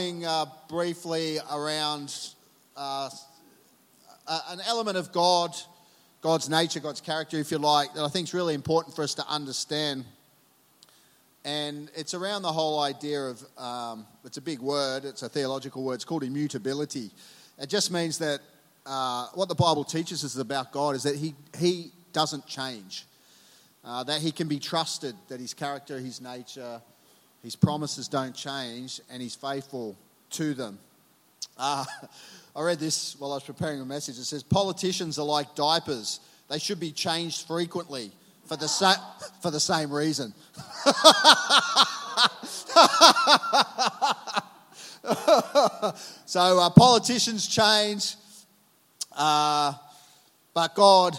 Uh, briefly around uh, an element of God, God's nature, God's character, if you like, that I think is really important for us to understand. And it's around the whole idea of um, it's a big word, it's a theological word, it's called immutability. It just means that uh, what the Bible teaches us about God is that He, he doesn't change, uh, that He can be trusted, that His character, His nature, his promises don't change, and he's faithful to them. Uh, I read this while I was preparing a message. It says, Politicians are like diapers, they should be changed frequently for the, sa- for the same reason. so uh, politicians change, uh, but God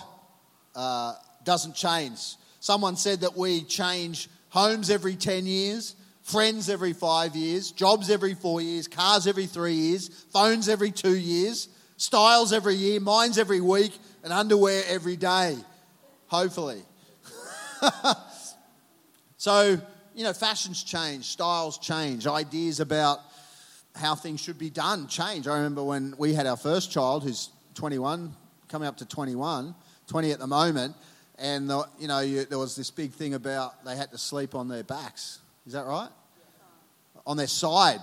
uh, doesn't change. Someone said that we change homes every 10 years, friends every five years, jobs every four years, cars every three years, phones every two years, styles every year, minds every week, and underwear every day, hopefully. so, you know, fashions change, styles change, ideas about how things should be done change. I remember when we had our first child, who's 21, coming up to 21, 20 at the moment, and the, you know, you, there was this big thing about they had to sleep on their backs. Is that right? On their side.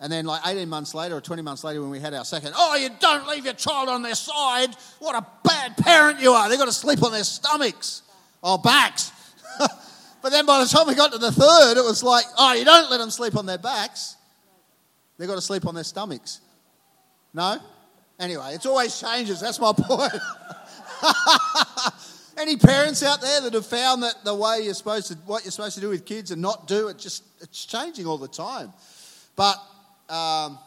And then, like 18 months later or 20 months later, when we had our second, oh, you don't leave your child on their side. What a bad parent you are. They've got to sleep on their stomachs or backs. but then by the time we got to the third, it was like, oh, you don't let them sleep on their backs. They've got to sleep on their stomachs. No? Anyway, it's always changes. That's my point. Any parents out there that have found that the way you're supposed to, what you're supposed to do with kids and not do, it just it's changing all the time. But um,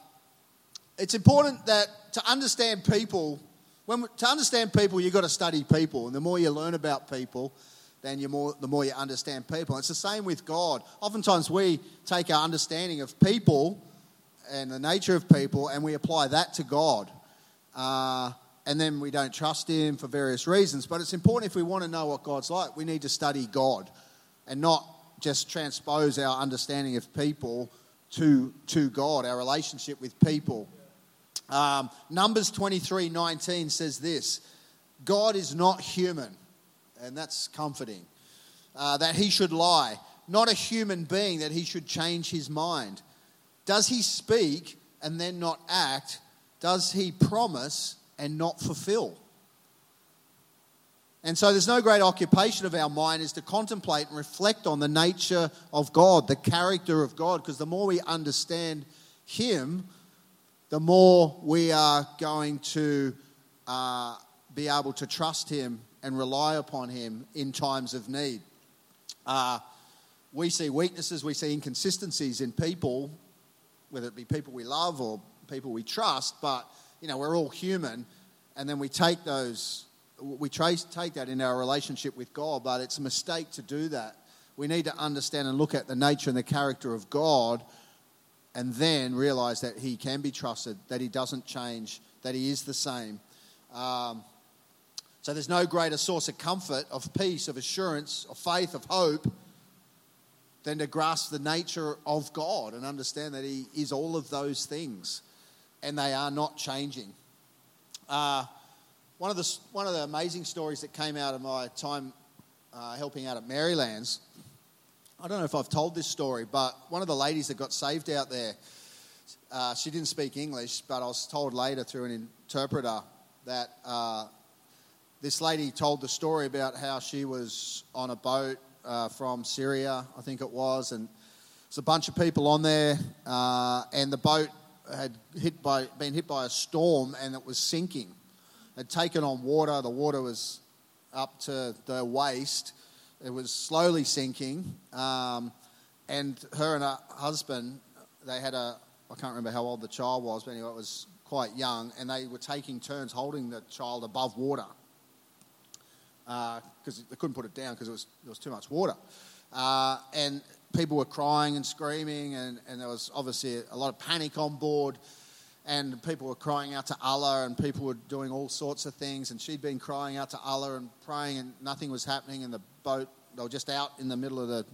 it's important that to understand people, when to understand people, you've got to study people, and the more you learn about people, then you more, the more you understand people. And It's the same with God. Oftentimes, we take our understanding of people and the nature of people, and we apply that to God. Uh, and then we don't trust him for various reasons. But it's important if we want to know what God's like, we need to study God and not just transpose our understanding of people to, to God, our relationship with people. Um, Numbers 23 19 says this God is not human, and that's comforting, uh, that he should lie, not a human being that he should change his mind. Does he speak and then not act? Does he promise and not fulfill. And so there's no great occupation of our mind is to contemplate and reflect on the nature of God, the character of God, because the more we understand Him, the more we are going to uh, be able to trust Him and rely upon Him in times of need. Uh, we see weaknesses, we see inconsistencies in people, whether it be people we love or people we trust, but you know, we're all human, and then we take those, we trace, take that in our relationship with God, but it's a mistake to do that. We need to understand and look at the nature and the character of God, and then realize that He can be trusted, that He doesn't change, that He is the same. Um, so there's no greater source of comfort, of peace, of assurance, of faith, of hope than to grasp the nature of God and understand that He is all of those things and they are not changing. Uh, one, of the, one of the amazing stories that came out of my time uh, helping out at Marylands, I don't know if I've told this story, but one of the ladies that got saved out there, uh, she didn't speak English, but I was told later through an interpreter that uh, this lady told the story about how she was on a boat uh, from Syria, I think it was, and there's a bunch of people on there, uh, and the boat had hit by, been hit by a storm and it was sinking. It had taken on water. The water was up to the waist. It was slowly sinking. Um, and her and her husband, they had a, I can't remember how old the child was, but anyway, it was quite young. And they were taking turns holding the child above water because uh, they couldn't put it down because it was, there was too much water. Uh, and people were crying and screaming, and, and there was obviously a lot of panic on board. And people were crying out to Allah, and people were doing all sorts of things. And she'd been crying out to Allah and praying, and nothing was happening. And the boat, they were just out in the middle of the,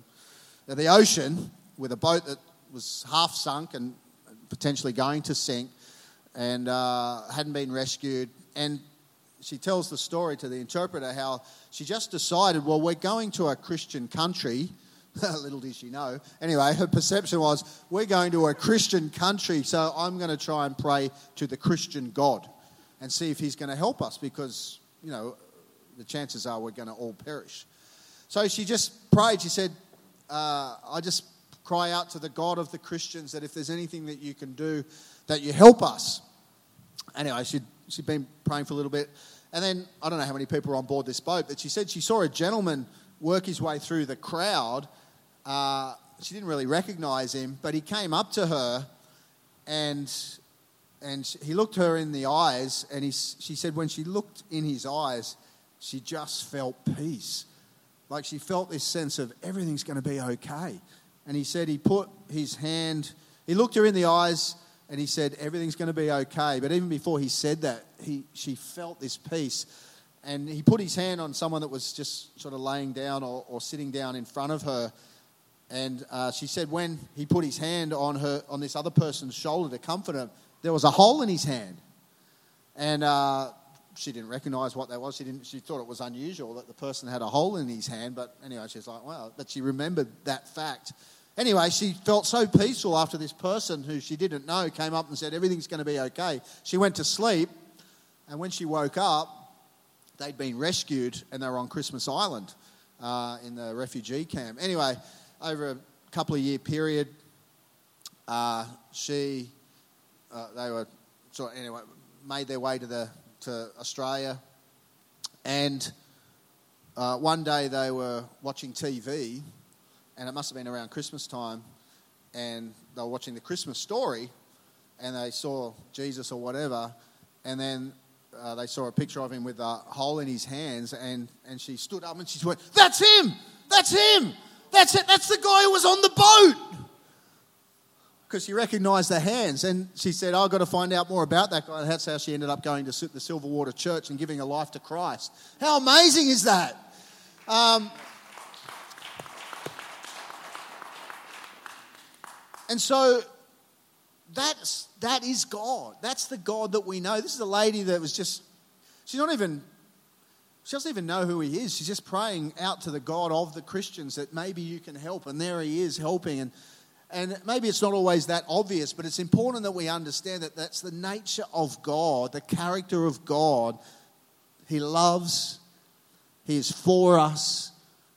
of the ocean with a boat that was half sunk and potentially going to sink and uh, hadn't been rescued. And she tells the story to the interpreter how she just decided, well, we're going to a Christian country. Little did she know. Anyway, her perception was, we're going to a Christian country, so I'm going to try and pray to the Christian God and see if he's going to help us because, you know, the chances are we're going to all perish. So she just prayed. She said, uh, I just cry out to the God of the Christians that if there's anything that you can do, that you help us. Anyway, she'd, she'd been praying for a little bit. And then, I don't know how many people were on board this boat, but she said she saw a gentleman work his way through the crowd. Uh, she didn't really recognize him, but he came up to her and, and he looked her in the eyes. And he, she said, when she looked in his eyes, she just felt peace. Like she felt this sense of everything's going to be okay. And he said he put his hand, he looked her in the eyes and he said, Everything's going to be okay. But even before he said that, he, she felt this peace. And he put his hand on someone that was just sort of laying down or, or sitting down in front of her. And uh, she said, when he put his hand on her, on this other person's shoulder to comfort him, there was a hole in his hand. And uh, she didn't recognize what that was. She didn't. She thought it was unusual that the person had a hole in his hand. But anyway, she's like, wow. But she remembered that fact. Anyway, she felt so peaceful after this person who she didn't know came up and said, Everything's going to be okay. She went to sleep, and when she woke up, they'd been rescued and they were on Christmas Island uh, in the refugee camp. Anyway, over a couple of year period, uh, she, uh, they were of, anyway, made their way to, the, to Australia. And uh, one day they were watching TV and it must have been around Christmas time, and they were watching the Christmas story, and they saw Jesus or whatever, and then uh, they saw a picture of him with a hole in his hands, and, and she stood up and she went, That's him! That's him! That's it! That's the guy who was on the boat! Because she recognized the hands, and she said, I've got to find out more about that guy. And That's how she ended up going to the Silverwater Church and giving her life to Christ. How amazing is that? Um, And so that's, that is God. That's the God that we know. This is a lady that was just, she's not even, she doesn't even know who he is. She's just praying out to the God of the Christians that maybe you can help. And there he is helping. And, and maybe it's not always that obvious, but it's important that we understand that that's the nature of God, the character of God. He loves, He is for us,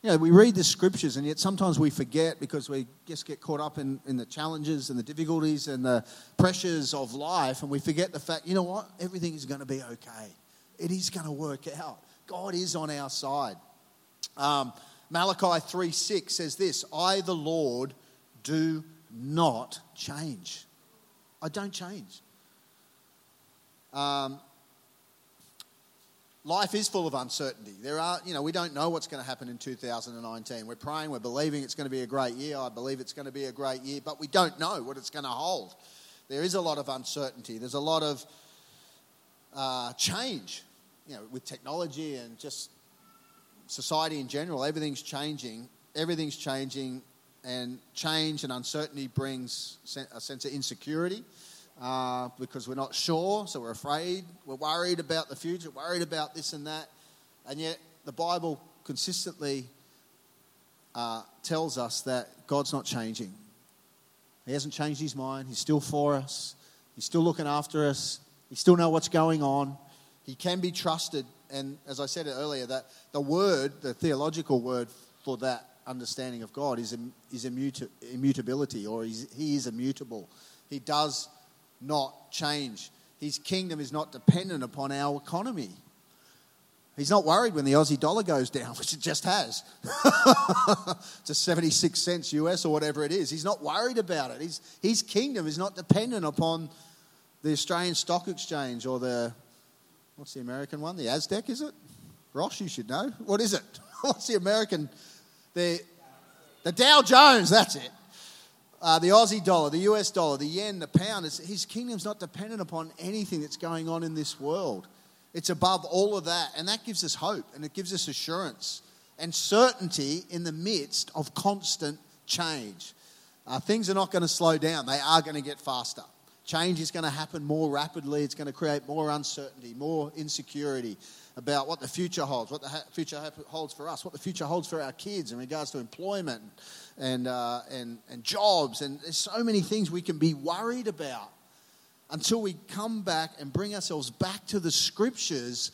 you know, we read the scriptures and yet sometimes we forget because we just get caught up in, in the challenges and the difficulties and the pressures of life and we forget the fact, you know what? Everything is going to be okay. It is going to work out. God is on our side. Um, Malachi 3 6 says this I, the Lord, do not change. I don't change. Um, life is full of uncertainty. There are, you know, we don't know what's going to happen in 2019. We're praying, we're believing it's going to be a great year. I believe it's going to be a great year, but we don't know what it's going to hold. There is a lot of uncertainty. There's a lot of uh, change, you know, with technology and just society in general. Everything's changing. Everything's changing, and change and uncertainty brings a sense of insecurity uh, because we're not sure, so we're afraid, we're worried about the future, worried about this and that. And yet, the Bible consistently uh, tells us that God's not changing. He hasn't changed his mind. He's still for us. He's still looking after us. He still knows what's going on. He can be trusted. And as I said earlier, that the word, the theological word for that understanding of God is, is immutability, or he is immutable. He does not change. His kingdom is not dependent upon our economy. He's not worried when the Aussie dollar goes down, which it just has, to 76 cents US or whatever it is. He's not worried about it. His, his kingdom is not dependent upon the Australian Stock Exchange or the, what's the American one? The Aztec, is it? Ross, you should know. What is it? What's the American? The, the Dow Jones, that's it uh, the Aussie dollar, the US dollar, the yen, the pound. his kingdom's not dependent upon anything that's going on in this world. It's above all of that. And that gives us hope and it gives us assurance and certainty in the midst of constant change. Uh, things are not going to slow down, they are going to get faster. Change is going to happen more rapidly. It's going to create more uncertainty, more insecurity about what the future holds, what the ha- future ha- holds for us, what the future holds for our kids in regards to employment and, uh, and, and jobs. And there's so many things we can be worried about until we come back and bring ourselves back to the scriptures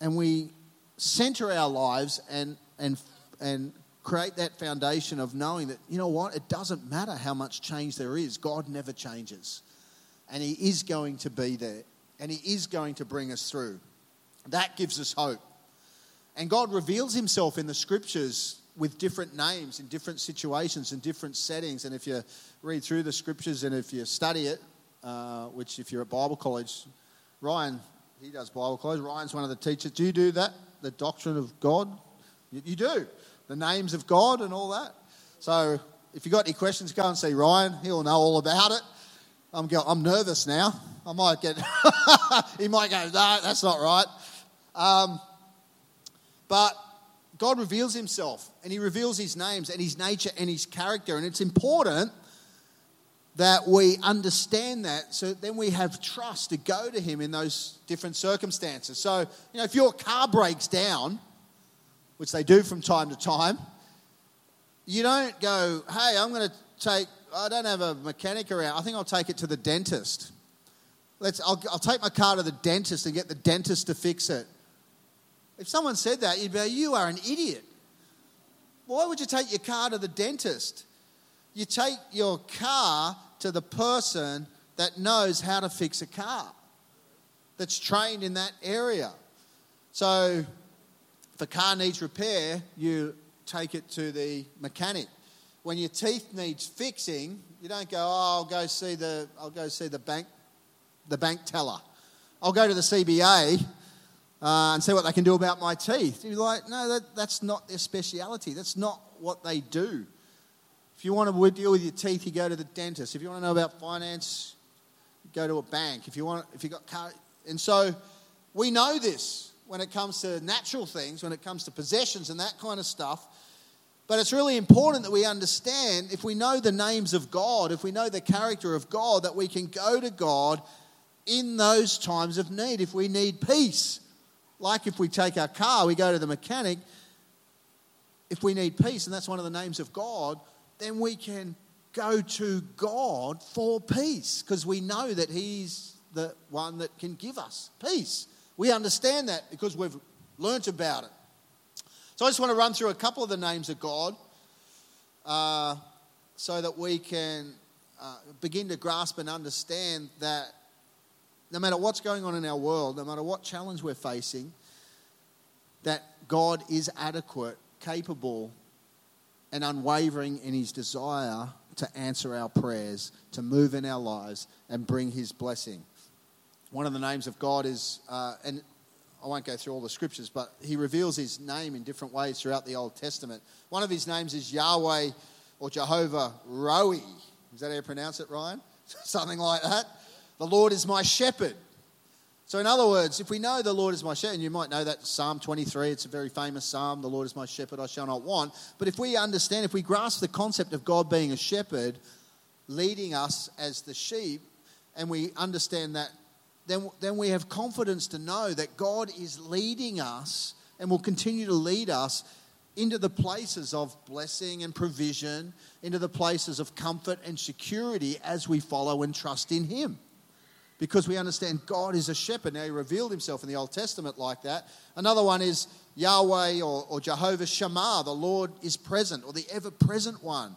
and we center our lives and, and, and create that foundation of knowing that, you know what, it doesn't matter how much change there is, God never changes. And He is going to be there, and He is going to bring us through. That gives us hope. And God reveals Himself in the scriptures with different names in different situations and different settings. And if you read through the scriptures and if you study it, uh, which if you're at Bible college, Ryan, he does Bible college. Ryan's one of the teachers. Do you do that? The doctrine of God? You, you do. The names of God and all that. So if you've got any questions, go and see Ryan. He'll know all about it. I'm, go, I'm nervous now. I might get, he might go, no, that's not right. Um, but God reveals himself and he reveals his names and his nature and his character. And it's important that we understand that so then we have trust to go to him in those different circumstances. So, you know, if your car breaks down, which they do from time to time, you don't go, hey, I'm going to take, I don't have a mechanic around. I think I'll take it to the dentist. Let's, I'll, I'll take my car to the dentist and get the dentist to fix it. If someone said that, you'd be, you are an idiot. Why would you take your car to the dentist? You take your car to the person that knows how to fix a car, that's trained in that area. So if a car needs repair, you take it to the mechanic. When your teeth needs fixing, you don't go, oh, I'll go see the, I'll go see the bank, the bank teller. I'll go to the CBA uh, and see what they can do about my teeth. You're like, no, that, that's not their speciality. That's not what they do. If you want to deal with your teeth, you go to the dentist. If you want to know about finance, go to a bank. If you want, if you got car, and so we know this when it comes to natural things, when it comes to possessions and that kind of stuff. But it's really important that we understand if we know the names of God, if we know the character of God, that we can go to God in those times of need. If we need peace, like if we take our car, we go to the mechanic. If we need peace, and that's one of the names of God, then we can go to God for peace because we know that He's the one that can give us peace. We understand that because we've learnt about it. So I just want to run through a couple of the names of God uh, so that we can uh, begin to grasp and understand that no matter what's going on in our world, no matter what challenge we're facing, that God is adequate, capable, and unwavering in his desire to answer our prayers, to move in our lives, and bring his blessing. One of the names of God is, uh, and I won't go through all the scriptures, but he reveals his name in different ways throughout the Old Testament. One of his names is Yahweh or Jehovah Roe. Is that how you pronounce it, Ryan? Something like that. The Lord is my shepherd. So, in other words, if we know the Lord is my shepherd, and you might know that Psalm 23, it's a very famous psalm, the Lord is my shepherd, I shall not want. But if we understand, if we grasp the concept of God being a shepherd, leading us as the sheep, and we understand that, then, then we have confidence to know that God is leading us and will continue to lead us into the places of blessing and provision, into the places of comfort and security as we follow and trust in Him because we understand God is a shepherd. Now, He revealed Himself in the Old Testament like that. Another one is Yahweh or, or Jehovah Shammah, the Lord is present, or the ever present one.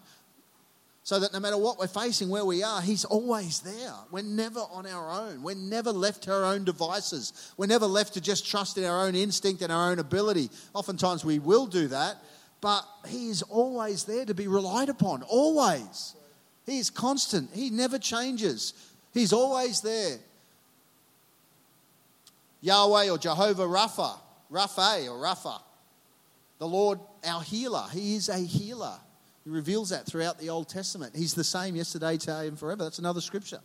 So that no matter what we're facing, where we are, He's always there. We're never on our own. We're never left to our own devices. We're never left to just trust in our own instinct and our own ability. Oftentimes we will do that, but He is always there to be relied upon. Always. He is constant, He never changes. He's always there. Yahweh or Jehovah Rapha, Rapha or Rapha, the Lord our healer. He is a healer. He reveals that throughout the Old Testament. He's the same yesterday, today, and forever. That's another scripture.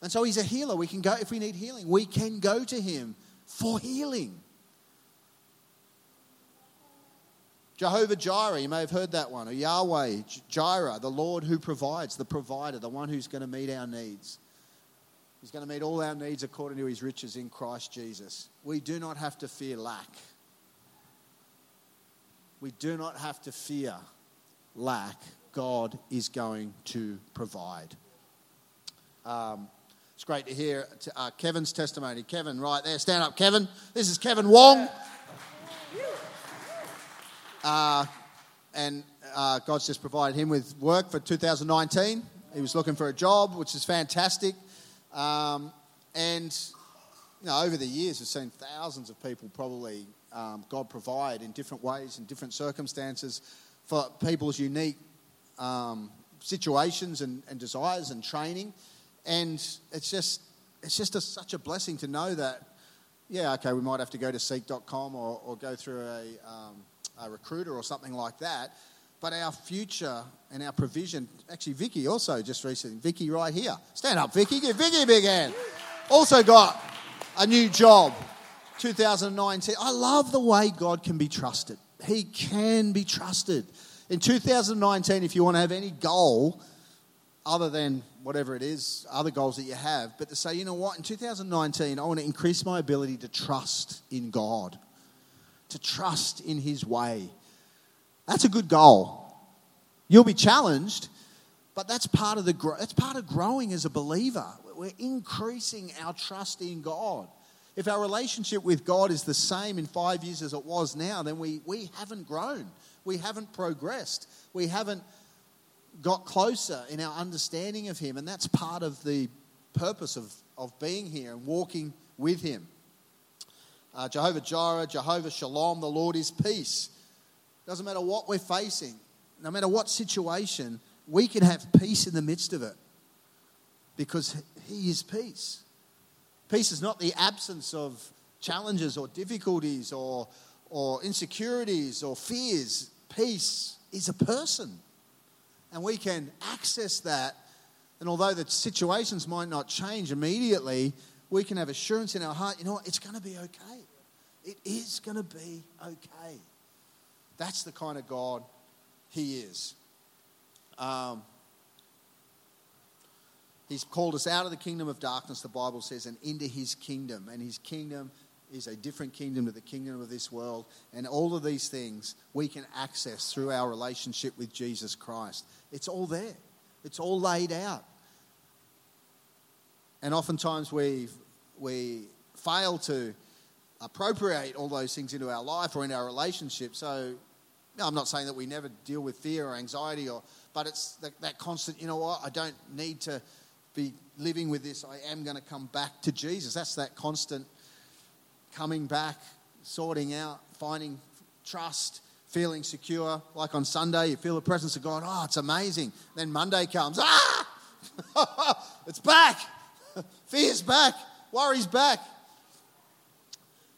And so he's a healer. We can go, if we need healing, we can go to him for healing. Jehovah Jireh, you may have heard that one, or Yahweh Jireh, the Lord who provides, the provider, the one who's going to meet our needs. He's going to meet all our needs according to his riches in Christ Jesus. We do not have to fear lack. We do not have to fear lack. God is going to provide. Um, it's great to hear uh, Kevin's testimony. Kevin, right there, stand up, Kevin. This is Kevin Wong. Uh, and uh, God's just provided him with work for 2019. He was looking for a job, which is fantastic. Um, and you know, over the years, we've seen thousands of people probably um, God provide in different ways, in different circumstances, for people's unique um, situations and, and, desires and training. And it's just, it's just a, such a blessing to know that, yeah, okay, we might have to go to seek.com or, or go through a, um, a recruiter or something like that. But our future and our provision, actually, Vicky also just recently, Vicky right here. Stand up, Vicky. Give Vicky a big hand. Also got a new job, 2019. I love the way God can be trusted. He can be trusted. In 2019, if you want to have any goal other than whatever it is, other goals that you have, but to say, you know what, in 2019, I want to increase my ability to trust in God, to trust in His way that's a good goal. You'll be challenged, but that's part of the that's part of growing as a believer. We're increasing our trust in God. If our relationship with God is the same in five years as it was now, then we, we haven't grown. We haven't progressed. We haven't got closer in our understanding of Him. And that's part of the purpose of, of being here and walking with Him. Uh, Jehovah Jireh, Jehovah Shalom, the Lord is peace. Doesn't matter what we're facing, no matter what situation, we can have peace in the midst of it because He is peace. Peace is not the absence of challenges or difficulties or, or insecurities or fears. Peace is a person. And we can access that. And although the situations might not change immediately, we can have assurance in our heart you know what? It's going to be okay. It is going to be okay. That's the kind of God He is. Um, he's called us out of the kingdom of darkness, the Bible says, and into His kingdom. And His kingdom is a different kingdom to the kingdom of this world. And all of these things we can access through our relationship with Jesus Christ. It's all there, it's all laid out. And oftentimes we, we fail to appropriate all those things into our life or in our relationship. So now, I'm not saying that we never deal with fear or anxiety, or, but it's that, that constant, you know what, I don't need to be living with this. I am going to come back to Jesus. That's that constant coming back, sorting out, finding trust, feeling secure. Like on Sunday, you feel the presence of God. Oh, it's amazing. Then Monday comes. Ah! it's back. Fear's back. Worry's back.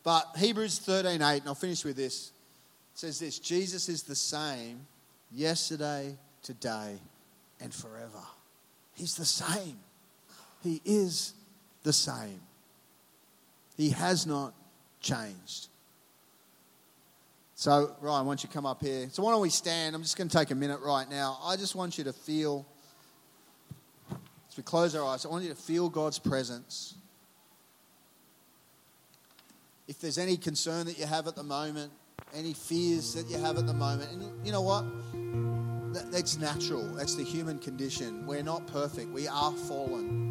But Hebrews 13 8, and I'll finish with this says this Jesus is the same yesterday, today, and forever. He's the same. He is the same. He has not changed. So, Ryan, why don't you come up here? So, why don't we stand? I'm just going to take a minute right now. I just want you to feel, as we close our eyes, I want you to feel God's presence. If there's any concern that you have at the moment, any fears that you have at the moment. And you know what? That, that's natural. That's the human condition. We're not perfect. We are fallen.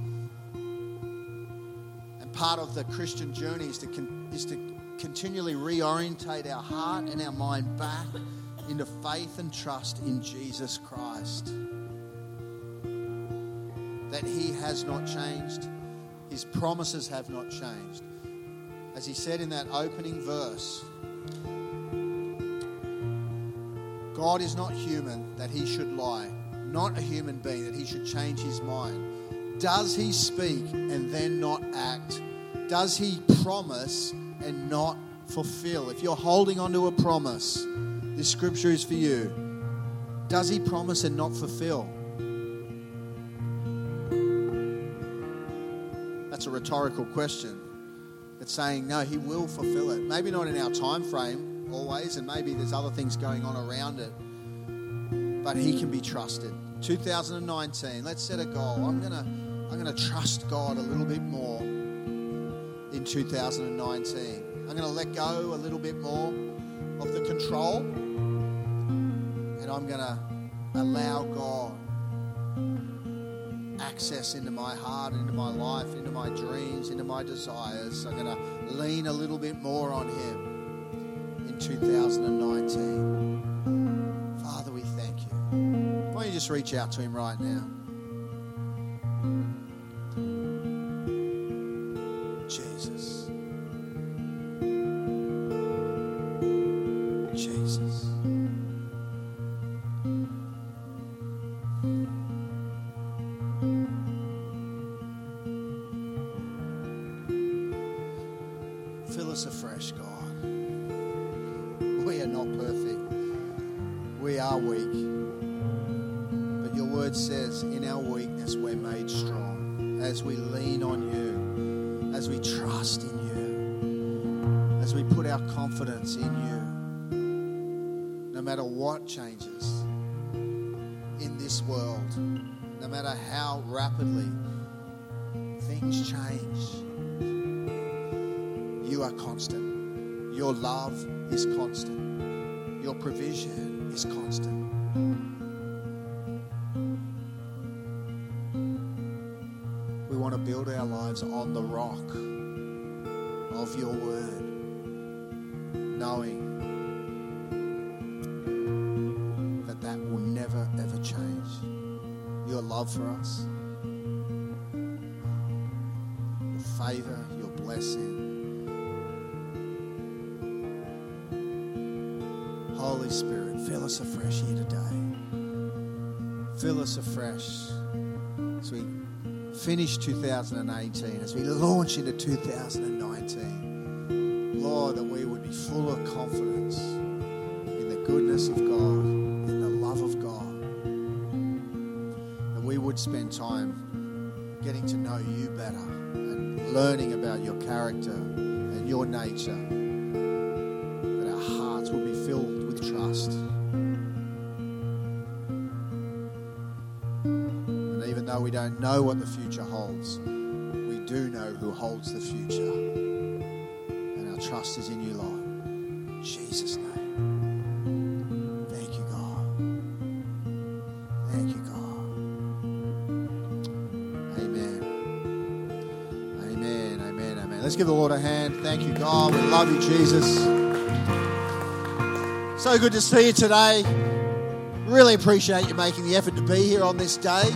Part of the Christian journey is to, con- is to continually reorientate our heart and our mind back into faith and trust in Jesus Christ. That He has not changed, His promises have not changed. As He said in that opening verse, God is not human that he should lie, not a human being that he should change his mind. Does he speak and then not act? Does he promise and not fulfill? If you're holding on to a promise, this scripture is for you. Does he promise and not fulfill? That's a rhetorical question. It's saying, no, he will fulfill it. Maybe not in our time frame, always, and maybe there's other things going on around it. But He can be trusted. 2019, let's set a goal. I'm going to I'm going to trust God a little bit more in 2019. I'm going to let go a little bit more of the control and I'm going to allow God access into my heart, into my life, into my dreams, into my desires. I'm going to lean a little bit more on Him in 2019. Father, we thank you. Why don't you just reach out to Him right now? Confidence in you, no matter what changes in this world, no matter how rapidly things change, you are constant. Your love is constant. Your provision is constant. We want to build our lives on the rock of your word, knowing that that will never ever change. Your love for us, your favor, your blessing. Holy Spirit, fill us afresh here today. Fill us afresh as we finish 2018, as we launch into 2019. Lord, that we would be full of confidence in the goodness of God, in the love of God. That we would spend time getting to know you better and learning about your character and your nature that our hearts will be filled with trust. And even though we don't know what the future holds, we do know who holds the future. Trust is in you, Lord. In Jesus' name. Thank you, God. Thank you, God. Amen. Amen, amen, amen. Let's give the Lord a hand. Thank you, God. We love you, Jesus. So good to see you today. Really appreciate you making the effort to be here on this day.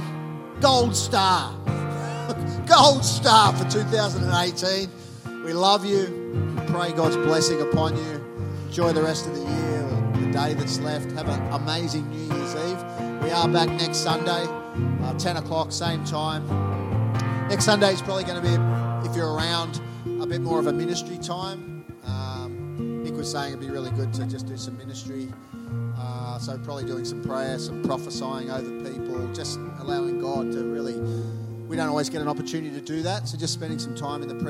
Gold star. Gold star for 2018. We love you. Pray God's blessing upon you. Enjoy the rest of the year, the day that's left. Have an amazing New Year's Eve. We are back next Sunday, uh, 10 o'clock, same time. Next Sunday is probably going to be, if you're around, a bit more of a ministry time. Um, Nick was saying it'd be really good to just do some ministry. Uh, so, probably doing some prayer, some prophesying over people, just allowing God to really. We don't always get an opportunity to do that, so just spending some time in the presence.